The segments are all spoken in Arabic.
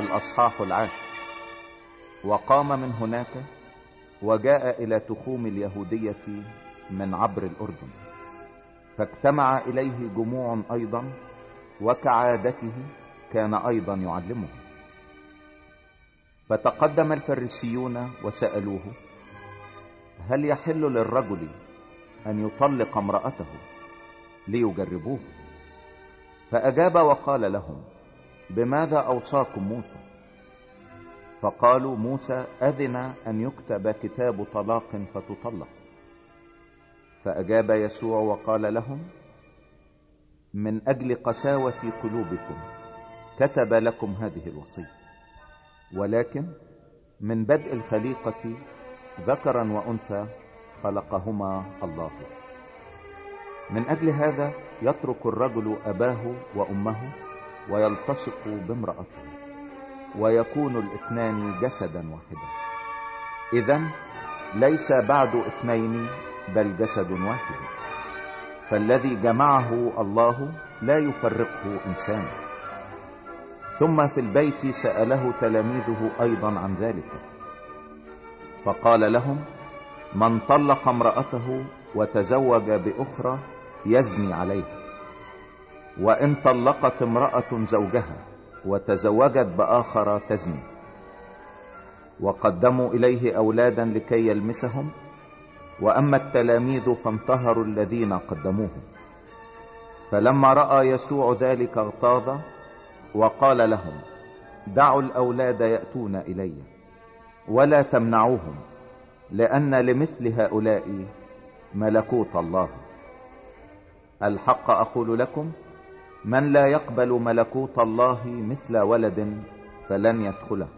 الأصحاح العاشر. وقام من هناك وجاء إلى تخوم اليهودية من عبر الأردن. فاجتمع إليه جموع أيضا وكعادته كان أيضا يعلمه. فتقدم الفريسيون وسألوه هل يحل للرجل أن يطلق امرأته ليجربوه؟ فأجاب وقال لهم بماذا أوصاكم موسى؟ فقالوا موسى أذن أن يكتب كتاب طلاق فتطلق. فأجاب يسوع وقال لهم من أجل قساوة قلوبكم كتب لكم هذه الوصية ولكن من بدء الخليقة ذكرا وأنثى خلقهما الله. من أجل هذا يترك الرجل أباه وأمه ويلتصق بامرأته ويكون الاثنان جسدا واحدا. إذا ليس بعد اثنين بل جسد واحد. فالذي جمعه الله لا يفرقه إنسان. ثم في البيت سأله تلاميذه أيضا عن ذلك. فقال لهم من طلق امرأته وتزوج بأخرى يزني عليها وإن طلقت امرأة زوجها وتزوجت بآخر تزني. وقدموا إليه أولادا لكي يلمسهم. وأما التلاميذ فانتهروا الذين قدموهم فلما رأى يسوع ذلك اغتاظ وقال لهم دعوا الأولاد يأتون إلي. ولا تمنعوهم لأن لمثل هؤلاء ملكوت الله. الحق أقول لكم من لا يقبل ملكوت الله مثل ولد فلن يدخله.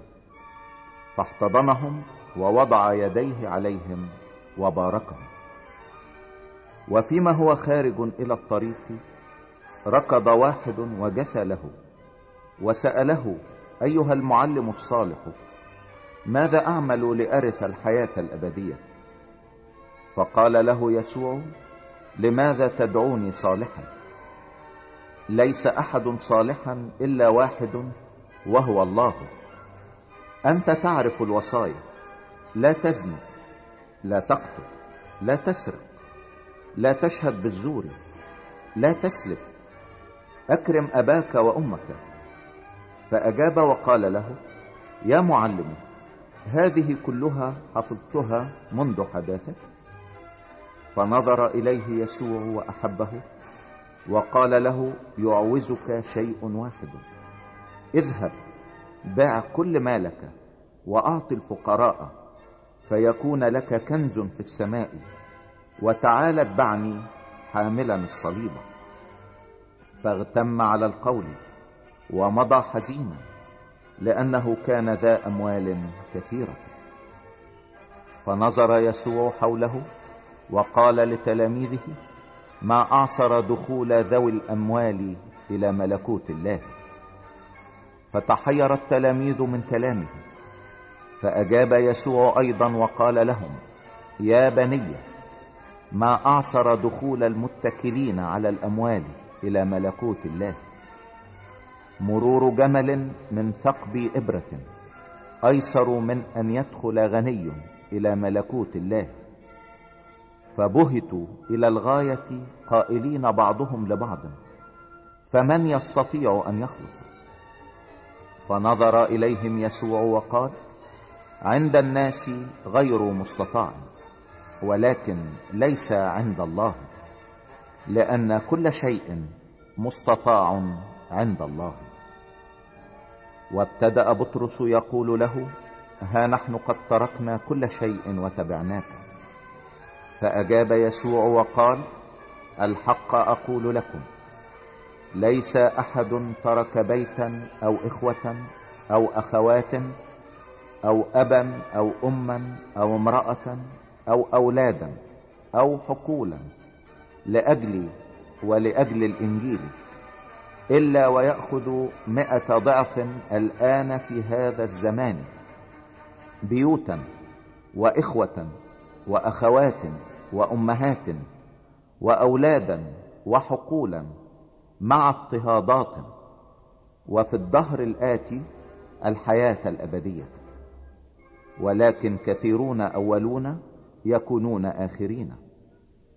فاحتضنهم ووضع يديه عليهم وباركهم. وفيما هو خارج إلى الطريق ركض واحد وجثى له وسأله أيها المعلم الصالح ماذا أعمل لأرث الحياة الأبدية؟ فقال له يسوع لماذا تدعوني صالحا؟ ليس أحد صالحا إلا واحد وهو الله. أنت تعرف الوصايا. لا تزني. لا تقتل. لا تسرق. لا تشهد بالزور. لا تسلب. أكرم أباك وأمك. فأجاب وقال له يا معلم هذه كلها حفظتها منذ حداثتي فنظر إليه يسوع وأحبه. وقال له يعوزك شيء واحد. اذهب باع كل مالك وأعط الفقراء فيكون لك كنز في السماء. وتعال اتبعني حاملا الصليب. فاغتم على القول ومضى حزينا لأنه كان ذا أموال كثيرة. فنظر يسوع حوله وقال لتلاميذه ما أعصر دخول ذوي الأموال إلى ملكوت الله. فتحير التلاميذ من كلامه. فأجاب يسوع أيضا وقال لهم يا بني ما أعصر دخول المتكلين على الأموال إلى ملكوت الله. مرور جمل من ثقب إبرة أيسر من أن يدخل غني إلى ملكوت الله. فبهتوا إلى الغاية قائلين بعضهم لبعض فمن يستطيع أن يخلص فنظر إليهم يسوع وقال عند الناس غير مستطاع ولكن ليس عند الله لأن كل شيء مستطاع عند الله. وابتدأ بطرس يقول له ها نحن قد تركنا كل شيء وتبعناك. فأجاب يسوع وقال الحق أقول لكم. ليس أحد ترك بيتا أو إخوة أو أخوات أو أبا أو أما أو امرأة أو أولادا أو حقولا لأجلي ولأجل الإنجيل إلا ويأخذ مئة ضعف الآن في هذا الزمان بيوتا وإخوة وأخوات وأمهات وأولادا وحقولا مع اضطهادات وفي الدهر الآتي الحياة الأبدية. ولكن كثيرون أولون يكونون آخرين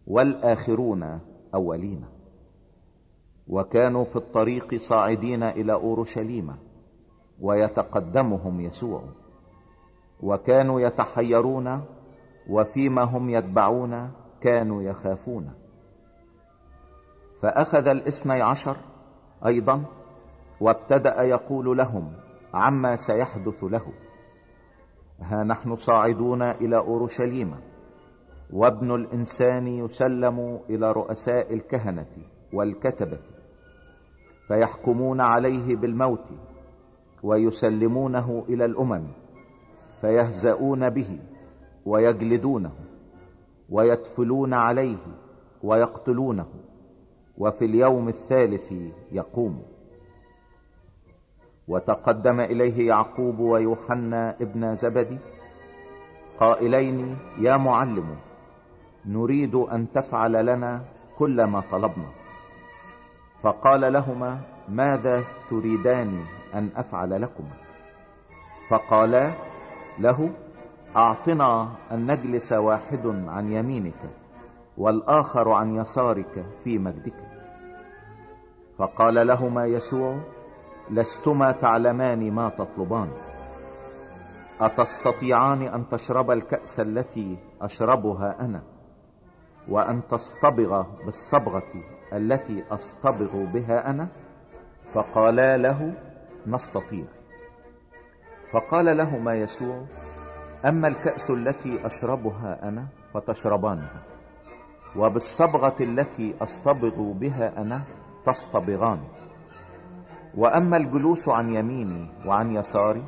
والآخرون أولين. وكانوا في الطريق صاعدين إلى أورشليم ويتقدمهم يسوع. وكانوا يتحيرون وفيما هم يتبعون كانوا يخافون. فأخذ الاثني عشر أيضا وابتدأ يقول لهم عما سيحدث له. ها نحن صاعدون إلى أورشليم. وابن الإنسان يسلم إلى رؤساء الكهنة والكتبة فيحكمون عليه بالموت ويسلمونه إلى الأمم. فيهزؤون به. ويجلدونه ويتفلون عليه ويقتلونه وفي اليوم الثالث يقوم. وتقدم إليه يعقوب ويوحنا ابن زبدي قائلين يا معلم نريد أن تفعل لنا كل ما طلبنا. فقال لهما ماذا تريدان أن أفعل لكما؟ فقالا له أعطنا أن نجلس واحد عن يمينك والآخر عن يسارك في مجدك. فقال لهما يسوع لستما تعلمان ما تطلبان. أتستطيعان أن تشرب الكأس التي أشربها أنا وأن تصطبغ بالصبغة التي أصطبغ بها أنا؟ فقالا له نستطيع. فقال لهما يسوع أما الكأس التي أشربها أنا فتشربانها وبالصبغة التي أصطبغ بها أنا تصطبغان. وأما الجلوس عن يميني وعن يساري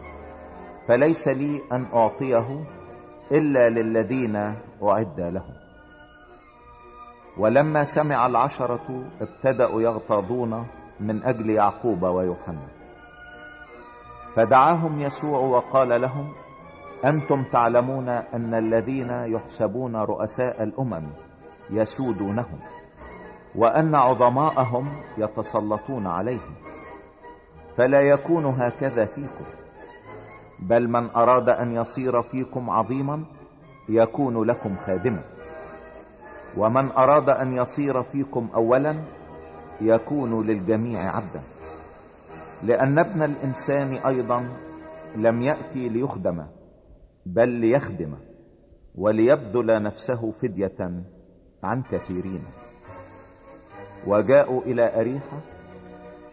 فليس لي أن أعطيه إلا للذين أعد لهم. ولما سمع العشرة ابتدأوا يغتاظون من أجل يعقوب ويوحنا. فدعاهم يسوع وقال لهم أنتم تعلمون أن الذين يحسبون رؤساء الأمم يسودونهم وأن عظماءهم يتسلطون عليهم. فلا يكون هكذا فيكم بل من أراد أن يصير فيكم عظيما يكون لكم خادما. ومن أراد أن يصير فيكم أولا يكون للجميع عبدا. لأن ابن الإنسان أيضا لم يأتي ليخدم. بل ليخدم وليبذل نفسه فدية عن كثيرين. وجاءوا إلى أريحة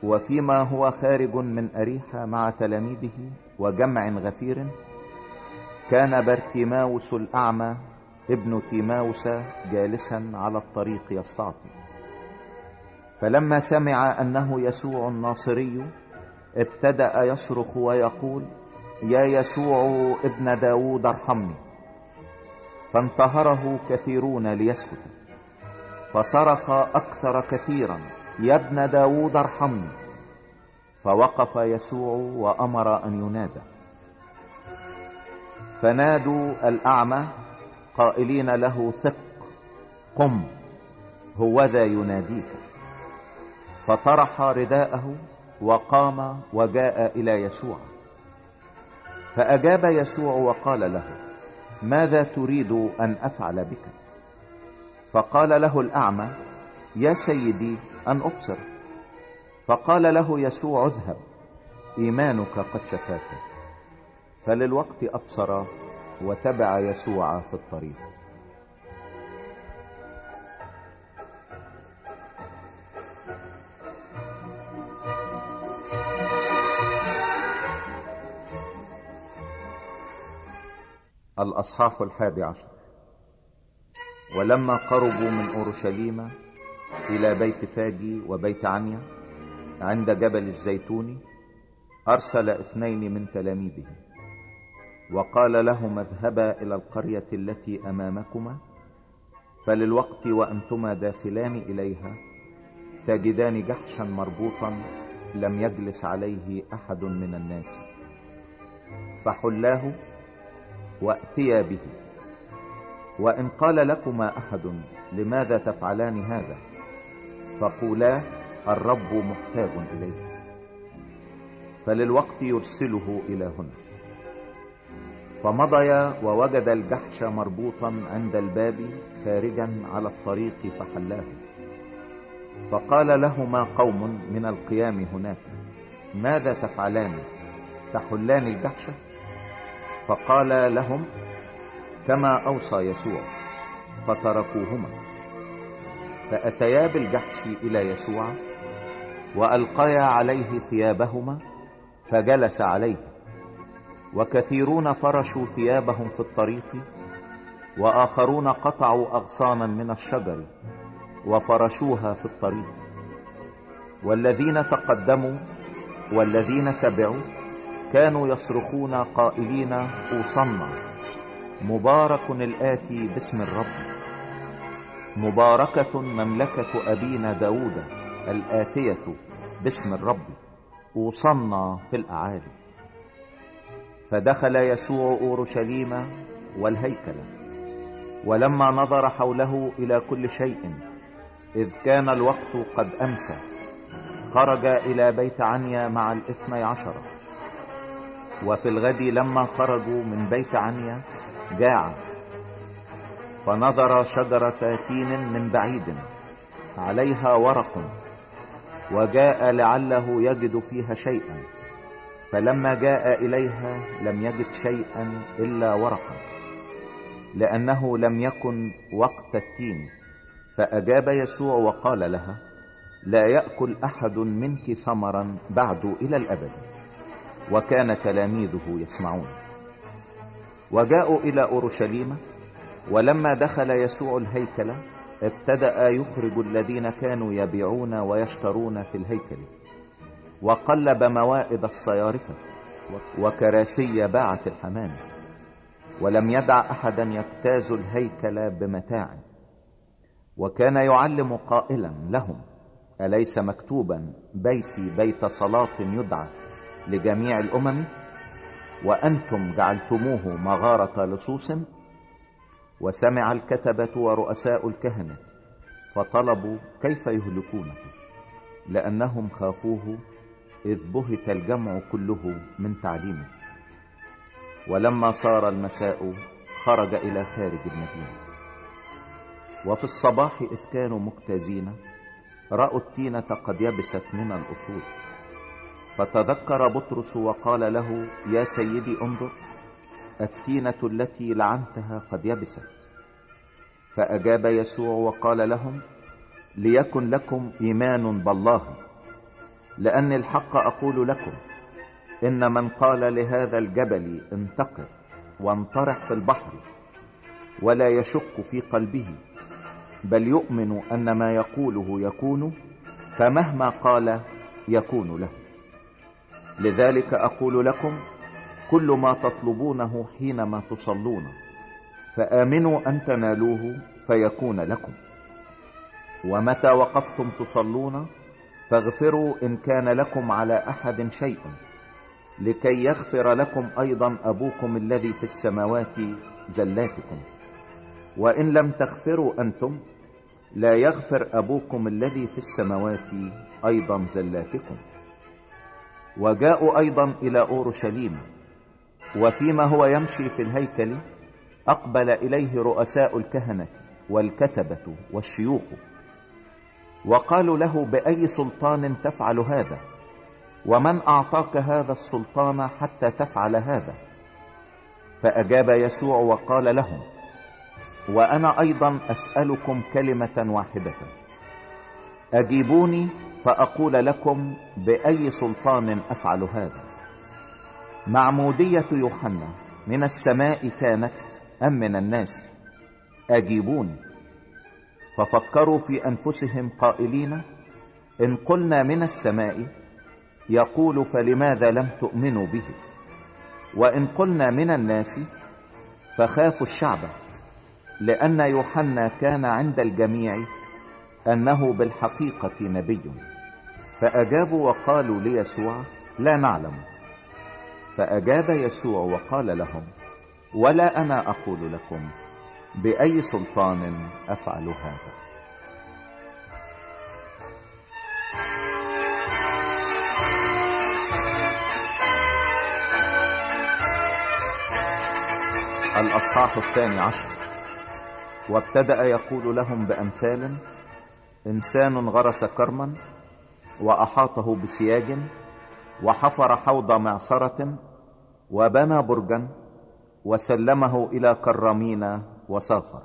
وفيما هو خارج من أريحة مع تلاميذه وجمع غفير كان برتيماوس الأعمى ابن تيماوس جالسا على الطريق يستعطي. فلما سمع أنه يسوع الناصري ابتدأ يصرخ ويقول يا يسوع ابن داود ارحمني. فانتهره كثيرون ليسكت. فصرخ أكثر كثيرا يا ابن داود ارحمني. فوقف يسوع وأمر أن ينادى. فنادوا الأعمى قائلين له ثق قم هوذا يناديك. فطرح رداءه وقام وجاء إلى يسوع. فأجاب يسوع وقال له ماذا تريد أن أفعل بك؟ فقال له الأعمى يا سيدي أن أبصر. فقال له يسوع اذهب إيمانك قد شفاك. فللوقت أبصر وتبع يسوع في الطريق. الأصحاح الحادي عشر. ولما قربوا من أورشليم إلى بيت فاجي وبيت عنيا عند جبل الزيتون أرسل اثنين من تلاميذه وقال لهما اذهبا إلى القرية التي أمامكما فللوقت وأنتما داخلان إليها تجدان جحشا مربوطا لم يجلس عليه أحد من الناس. فحلاه وأتيا به. وإن قال لكما أحد لماذا تفعلان هذا؟ فقولا الرب محتاج إليه. فللوقت يرسله إلى هنا فمضيا ووجد الجحش مربوطا عند الباب خارجا على الطريق فحلاه. فقال لهما قوم من القيام هناك ماذا تفعلان؟ تحلان الجحش؟ فقال لهم كما أوصى يسوع فتركوهما. فأتيا بالجحش إلى يسوع وألقيا عليه ثيابهما فجلس عليه. وكثيرون فرشوا ثيابهم في الطريق وآخرون قطعوا أغصانا من الشجر وفرشوها في الطريق. والذين تقدموا والذين تبعوا كانوا يصرخون قائلين اوصنا مبارك الآتي باسم الرب. مباركة مملكة أبينا داود الآتية باسم الرب. اوصنا في الأعالي. فدخل يسوع أورشليم والهيكل. ولما نظر حوله إلى كل شيء إذ كان الوقت قد أمسى خرج إلى بيت عنيا مع الاثني عشر. وفي الغد لما خرجوا من بيت عنيا جاع فنظر شجرة تين من بعيد عليها ورق وجاء لعله يجد فيها شيئا فلما جاء إليها لم يجد شيئا إلا ورقا لأنه لم يكن وقت التين فأجاب يسوع وقال لها لا يأكل أحد منك ثمرا بعد إلى الأبد. وكان تلاميذه يسمعون. وجاءوا إلى أورشليم ولما دخل يسوع الهيكل ابتدأ يخرج الذين كانوا يبيعون ويشترون في الهيكل. وقلب موائد الصيارفة وكراسي باعة الحمام. ولم يدع أحدا يجتاز الهيكل بمتاع. وكان يعلم قائلا لهم أليس مكتوبا بيتي بيت صلاة يدعى؟ لجميع الأمم وأنتم جعلتموه مغارة لصوص وسمع الكتبة ورؤساء الكهنة فطلبوا كيف يهلكونه لأنهم خافوه إذ بهت الجمع كله من تعليمه. ولما صار المساء خرج إلى خارج المدينة. وفي الصباح إذ كانوا مجتازين رأوا التينة قد يبست من الأصول. فتذكر بطرس وقال له يا سيدي انظر التينة التي لعنتها قد يبست. فأجاب يسوع وقال لهم ليكن لكم إيمان بالله لأن الحق أقول لكم إن من قال لهذا الجبل انتقر وانطرح في البحر ولا يشك في قلبه بل يؤمن أن ما يقوله يكون فمهما قال يكون له. لذلك أقول لكم كل ما تطلبونه حينما تصلون فآمنوا أن تنالوه فيكون لكم. ومتى وقفتم تصلون فاغفروا إن كان لكم على أحد شيء لكي يغفر لكم أيضا أبوكم الذي في السماوات زلاتكم. وإن لم تغفروا أنتم لا يغفر أبوكم الذي في السماوات أيضا زلاتكم. وجاءوا أيضا إلى أورشليم. وفيما هو يمشي في الهيكل أقبل إليه رؤساء الكهنة والكتبة والشيوخ وقالوا له بأي سلطان تفعل هذا؟ ومن أعطاك هذا السلطان حتى تفعل هذا؟ فأجاب يسوع وقال لهم وأنا أيضا أسألكم كلمة واحدة. أجيبوني فأقول لكم بأي سلطان أفعل هذا. معمودية يوحنا من السماء كانت أم من الناس؟ أجيبوني ففكروا في أنفسهم قائلين إن قلنا من السماء يقول فلماذا لم تؤمنوا به؟ وإن قلنا من الناس فخافوا الشعب لأن يوحنا كان عند الجميع أنه بالحقيقة نبي. فأجابوا وقالوا ليسوع لا نعلم. فأجاب يسوع وقال لهم ولا أنا أقول لكم بأي سلطان أفعل هذا. الأصحاح الثاني عشر. وابتدأ يقول لهم بأمثال إنسان غرس كرما وأحاطه بسياج وحفر حوض معصرة وبنى برجا وسلمه إلى كرامين وسافر.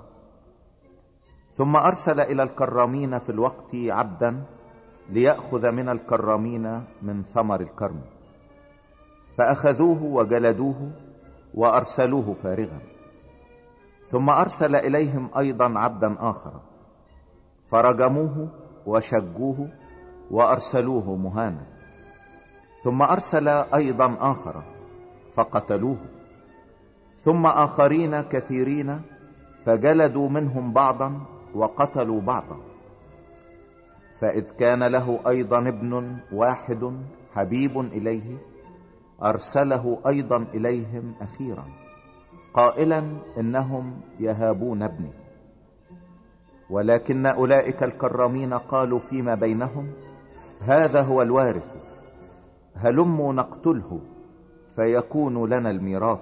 ثم أرسل إلى الكرامين في الوقت عبدا ليأخذ من الكرامين من ثمر الكرم. فأخذوه وجلدوه وأرسلوه فارغا. ثم أرسل إليهم أيضا عبدا آخر. فرجموه وشجوه وأرسلوه مهانا. ثم أرسل أيضا آخر فقتلوه. ثم آخرين كثيرين فجلدوا منهم بعضا وقتلوا بعضا. فإذ كان له أيضا ابن واحد حبيب إليه أرسله أيضا إليهم أخيرا قائلا إنهم يهابون ابني. ولكن أولئك الكرامين قالوا فيما بينهم؟ هذا هو الوارث. هلموا نقتله فيكون لنا الميراث.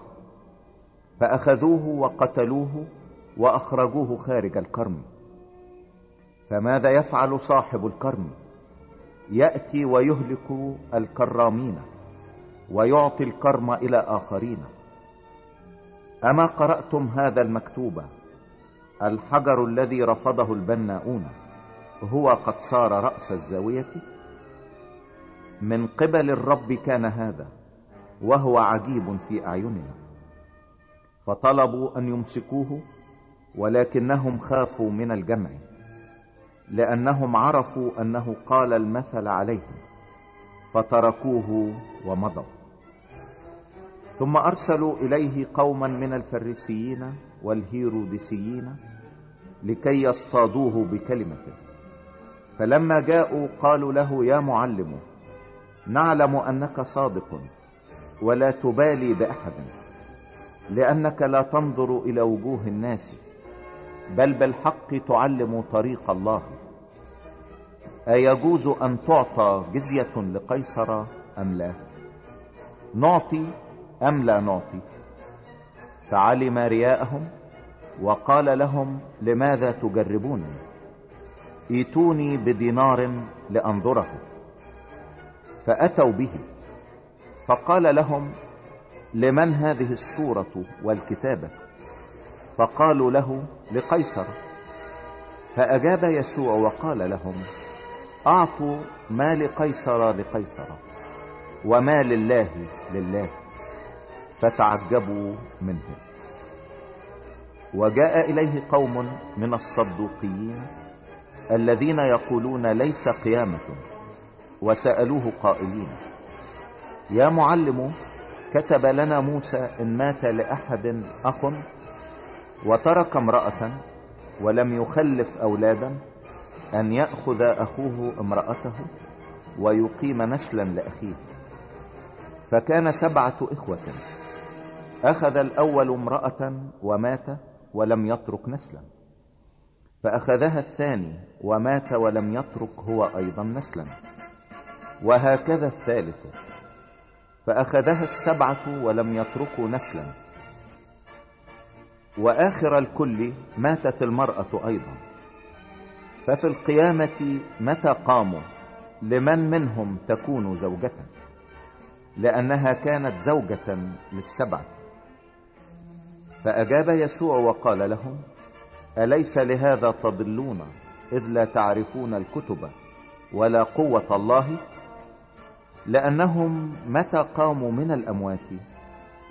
فأخذوه وقتلوه وأخرجوه خارج الكرم. فماذا يفعل صاحب الكرم؟ يأتي ويهلك الكرامين ويعطي الكرم إلى آخرين. أما قرأتم هذا المكتوب؟ الحجر الذي رفضه البناؤون هو قد صار رأس الزاوية. من قبل الرب كان هذا وهو عجيب في أعيننا. فطلبوا أن يمسكوه ولكنهم خافوا من الجمع لأنهم عرفوا أنه قال المثل عليهم فتركوه ومضوا. ثم أرسلوا إليه قوما من الفريسيين والهيرودسيين لكي يصطادوه بكلمته. فلما جاءوا قالوا له يا معلم نعلم أنك صادق ولا تبالي بأحد لأنك لا تنظر إلى وجوه الناس بل بالحق تعلم طريق الله. أيجوز أن تعطى جزية لقيصر أم لا؟ نعطي أم لا نعطي؟ فعلم رياءهم وقال لهم لماذا تجربونني؟ ايتوني بدينار لأنظره. فأتوا به. فقال لهم لمن هذه الصورة والكتابة فقالوا له لقيصر. فأجاب يسوع وقال لهم أعطوا ما لقيصر لقيصر وما لله لله فتعجبوا منه. وجاء إليه قوم من الصدوقيين الذين يقولون ليس قيامة. وسألوه قائلين يا معلم كتب لنا موسى إن مات لأحد أخ وترك امرأة ولم يخلف أولادا أن يأخذ أخوه امرأته ويقيم نسلا لأخيه. فكان سبعة إخوة أخذ الأول امرأة ومات ولم يترك نسلا فأخذها الثاني ومات ولم يترك هو أيضا نسلا. وهكذا الثالث. فأخذها السبعة ولم يتركوا نسلا. وآخر الكل ماتت المرأة أيضا. ففي القيامة متى قاموا؟ لمن منهم تكون زوجة؟ لأنها كانت زوجة للسبعة. فأجاب يسوع وقال لهم أليس لهذا تضلون إذ لا تعرفون الكتب ولا قوة الله؟ لأنهم متى قاموا من الأموات؟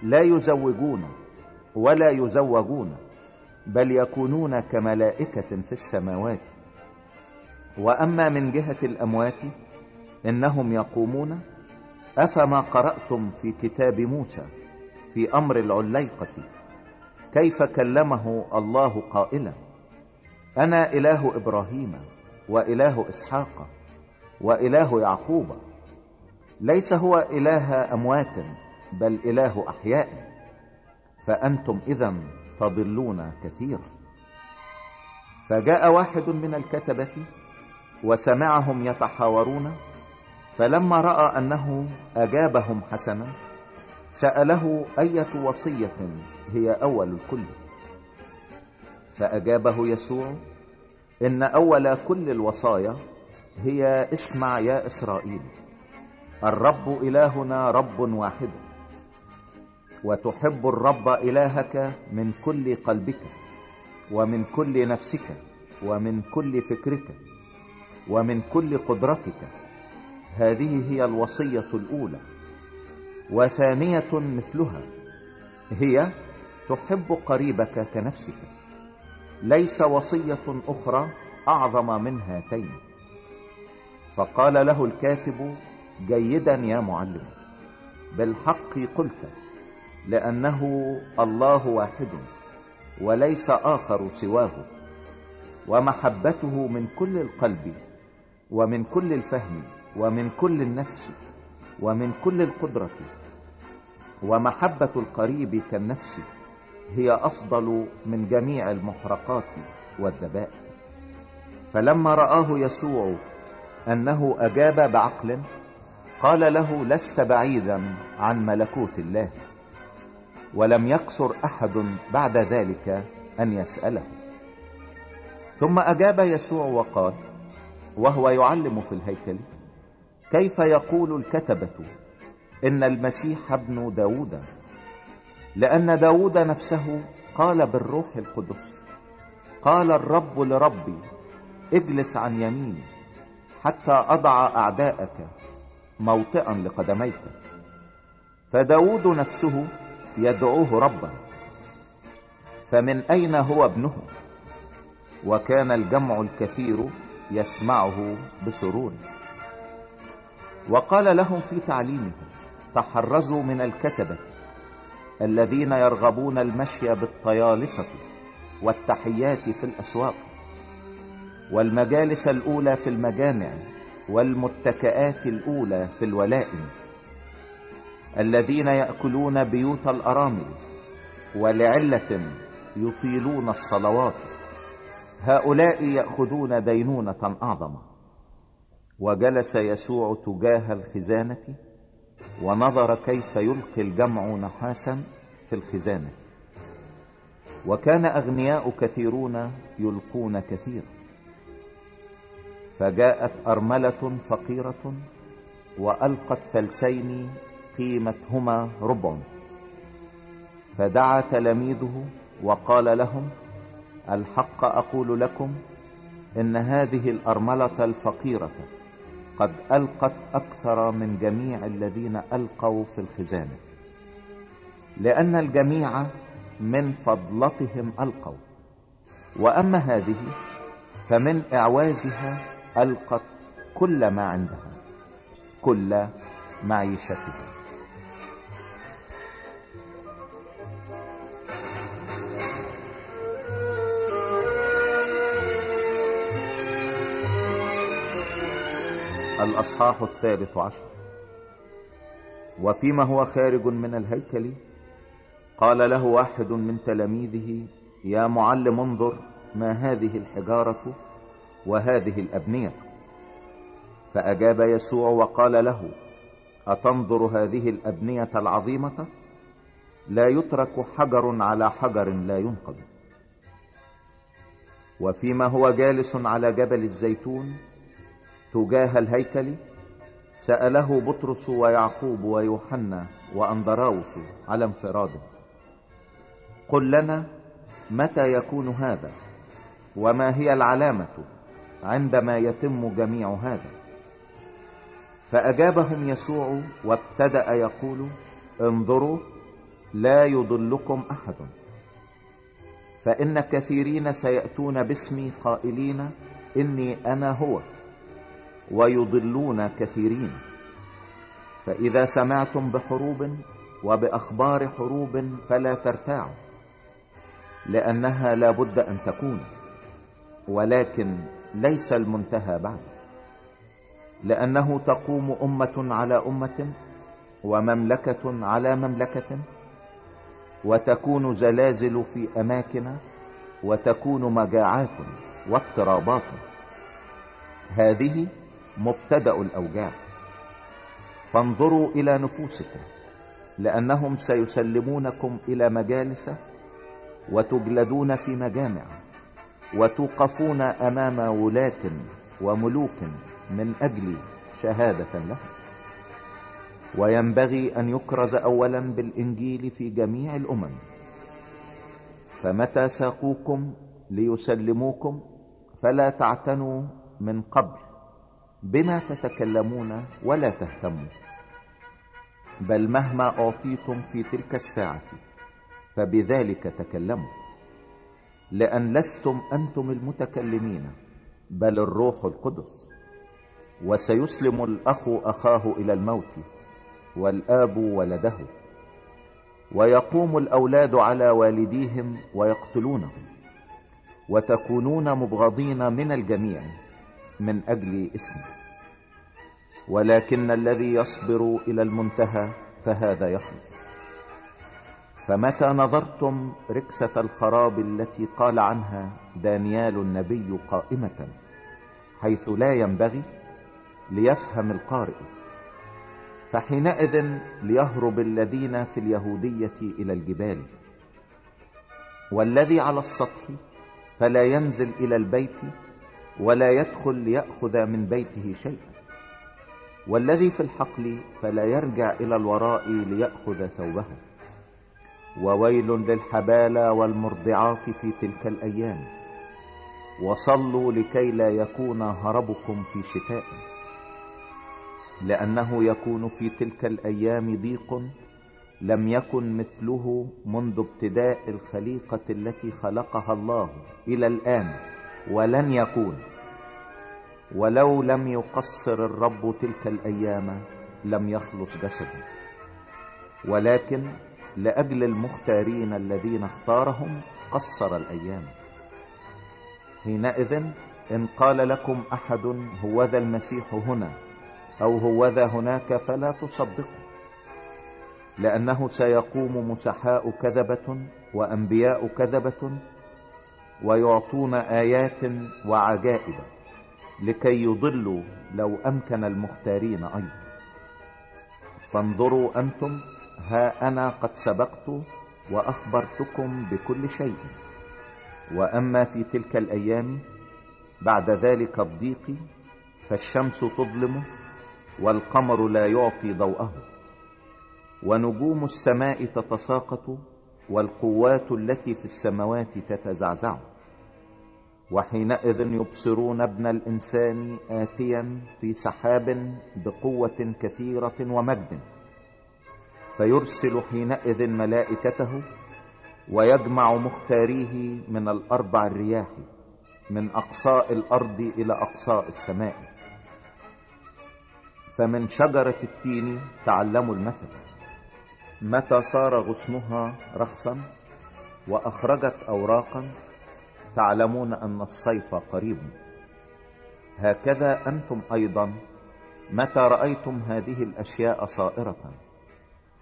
لا يزوجون ولا يزوجون بل يكونون كملائكة في السماوات. وأما من جهة الأموات إنهم يقومون أفما قرأتم في كتاب موسى في أمر العليقة؟ كيف كلمه الله قائلا أنا إله إبراهيم وإله إسحاق وإله يعقوب. ليس هو إله أموات بل إله أحياء فأنتم إذا تضلون كثيرا. فجاء واحد من الكتبة وسمعهم يتحاورون فلما رأى أنه أجابهم حسنا سأله أية وصية هي أول الكل فأجابه يسوع إن أول كل الوصايا هي اسمع يا إسرائيل. الرب إلهنا رب واحد. وتحب الرب إلهك من كل قلبك ومن كل نفسك ومن كل فكرك ومن كل قدرتك. هذه هي الوصية الأولى وثانية مثلها هي تحب قريبك كنفسك. ليس وصية أخرى أعظم من هاتين. فقال له الكاتب جيدا يا معلم. بالحق قلت لأنه الله واحد وليس آخر سواه ومحبته من كل القلب ومن كل الفهم ومن كل النفس ومن كل القدرة. ومحبة القريب كالنفس هي أفضل من جميع المحرقات والذبائح. فلما رآه يسوع أنه أجاب بعقل قال له لست بعيدا عن ملكوت الله. ولم يقصر أحد بعد ذلك أن يسأله. ثم أجاب يسوع وقال وهو يعلم في الهيكل كيف يقول الكتبة إن المسيح ابن داود لأن داود نفسه قال بالروح القدس قال الرب لربي اجلس عن يميني حتى أضع أعداءك موطئا لقدميك فداود نفسه يدعوه ربا. فمن أين هو ابنه؟ وكان الجمع الكثير يسمعه بسرور. وقال لهم في تعليمه تحرزوا من الكتبة الذين يرغبون المشي بالطيالسة والتحيات في الأسواق. والمجالس الأولى في المجامع والمتكئات الأولى في الولائم الذين يأكلون بيوت الأرامل ولعلة يطيلون الصلوات هؤلاء يأخذون دينونة أعظم. وجلس يسوع تجاه الخزانة ونظر كيف يلقي الجمع نحاسا في الخزانة. وكان أغنياء كثيرون يلقون كثيرا. فجاءت أرملة فقيرة وألقت فلسين قيمتهما ربع فدعا تلاميذه وقال لهم الحق أقول لكم إن هذه الأرملة الفقيرة قد ألقت أكثر من جميع الذين ألقوا في الخزانة لأن الجميع من فضلتهم ألقوا. وأما هذه فمن إعوازها ألقت كل ما عندها كل معيشتها الأصحاح الثالث عشر. وفيما هو خارج من الهيكل؟ قال له واحد من تلاميذه يا معلم انظر ما هذه الحجارة وهذه الأبنية. فأجاب يسوع وقال له أتنظر هذه الأبنية العظيمة؟ لا يترك حجر على حجر لا ينقض وفيما هو جالس على جبل الزيتون تجاه الهيكل سأله بطرس ويعقوب ويوحنا وأندراوس على انفراده قل لنا متى يكون هذا؟ وما هي العلامة؟ عندما يتم جميع هذا. فأجابهم يسوع وابتدأ يقول انظروا لا يضلكم أحد. فإن كثيرين سيأتون باسمي قائلين إني أنا هو ويضلون كثيرين. فإذا سمعتم بحروب وبأخبار حروب فلا ترتاعوا لأنها لا بد أن تكون. ولكن ليس المنتهى بعد لأنه تقوم أمة على أمة ومملكة على مملكة وتكون زلازل في أماكن وتكون مجاعات واضطرابات. هذه مبتدأ الأوجاع. فانظروا إلى نفوسكم لأنهم سيسلمونكم إلى مجالس وتجلدون في مجامع. وتوقفون أمام ولاة وملوك من أجل شهادة لهم. وينبغي أن يكرز أولا بالإنجيل في جميع الأمم. فمتى ساقوكم ليسلموكم؟ فلا تعتنوا من قبل بما تتكلمون ولا تهتموا. بل مهما أعطيتم في تلك الساعة فبذلك تكلموا. لأن لستم أنتم المتكلمين بل الروح القدس. وسيسلم الأخ أخاه إلى الموت والآب ولده. ويقوم الأولاد على والديهم ويقتلونهم. وتكونون مبغضين من الجميع من أجل اسمه. ولكن الذي يصبر إلى المنتهى فهذا يخلص فمتى نظرتم ركسة الخراب التي قال عنها دانيال النبي قائمة؟ حيث لا ينبغي ليفهم القارئ. فحينئذ ليهرب الذين في اليهودية إلى الجبال. والذي على السطح فلا ينزل إلى البيت ولا يدخل ليأخذ من بيته شيئا. والذي في الحقل فلا يرجع إلى الوراء ليأخذ ثوبه. وويل للحبالى والمرضعات في تلك الأيام. وصلوا لكي لا يكون هربكم في شتاء. لأنه يكون في تلك الأيام ضيق لم يكن مثله منذ ابتداء الخليقة التي خلقها الله إلى الآن ولن يكون. ولو لم يقصر الرب تلك الأيام لم يخلص جسده. ولكن لأجل المختارين الذين اختارهم قصر الأيام. حينئذ إن قال لكم أحد هو ذا المسيح هنا أو هو ذا هناك فلا تصدقوا لأنه سيقوم مسحاء كذبة وأنبياء كذبة ويعطون آيات وعجائب لكي يضلوا لو أمكن المختارين أيضا. فانظروا أنتم ها أنا قد سبقت وأخبرتكم بكل شيء. وأما في تلك الأيام بعد ذلك الضيق فالشمس تظلم والقمر لا يعطي ضوءه. ونجوم السماء تتساقط والقوات التي في السماوات تتزعزع. وحينئذ يبصرون ابن الإنسان آتيا في سحاب بقوة كثيرة ومجد. فيرسل حينئذ ملائكته ويجمع مختاريه من الأربع الرياح من أقصاء الأرض إلى أقصاء السماء. فمن شجرة التين تعلموا المثل. متى صار غصنها رخصا وأخرجت أوراقا تعلمون أن الصيف قريب. هكذا أنتم أيضا متى رأيتم هذه الأشياء صائرة؟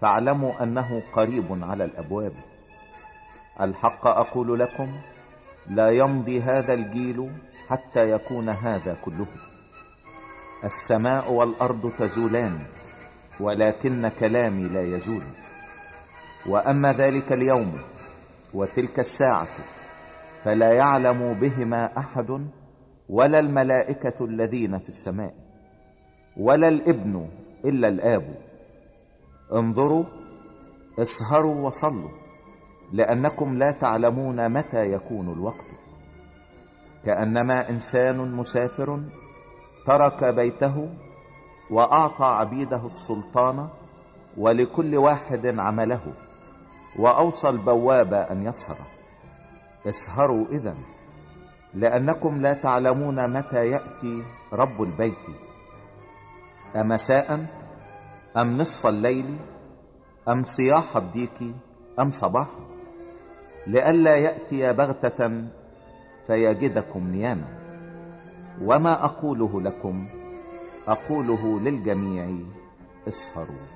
فاعلموا أنه قريب على الأبواب. الحق أقول لكم لا يمضي هذا الجيل حتى يكون هذا كله. السماء والأرض تزولان ولكن كلامي لا يزول. وأما ذلك اليوم وتلك الساعة فلا يعلم بهما أحد ولا الملائكة الذين في السماء ولا الابن إلا الآب. انظروا اسهروا وصلوا لأنكم لا تعلمون متى يكون الوقت. كأنما إنسان مسافر ترك بيته وأعطى عبيده السلطان ولكل واحد عمله وأوصى البواب أن يسهر. اسهروا إذا لأنكم لا تعلمون متى يأتي رب البيت. أمساء أم نصف الليل أم صياح الديك أم صباحا لئلا يأتي بغتة فيجدكم نياما. وما أقوله لكم؟ أقوله للجميع اسهروا.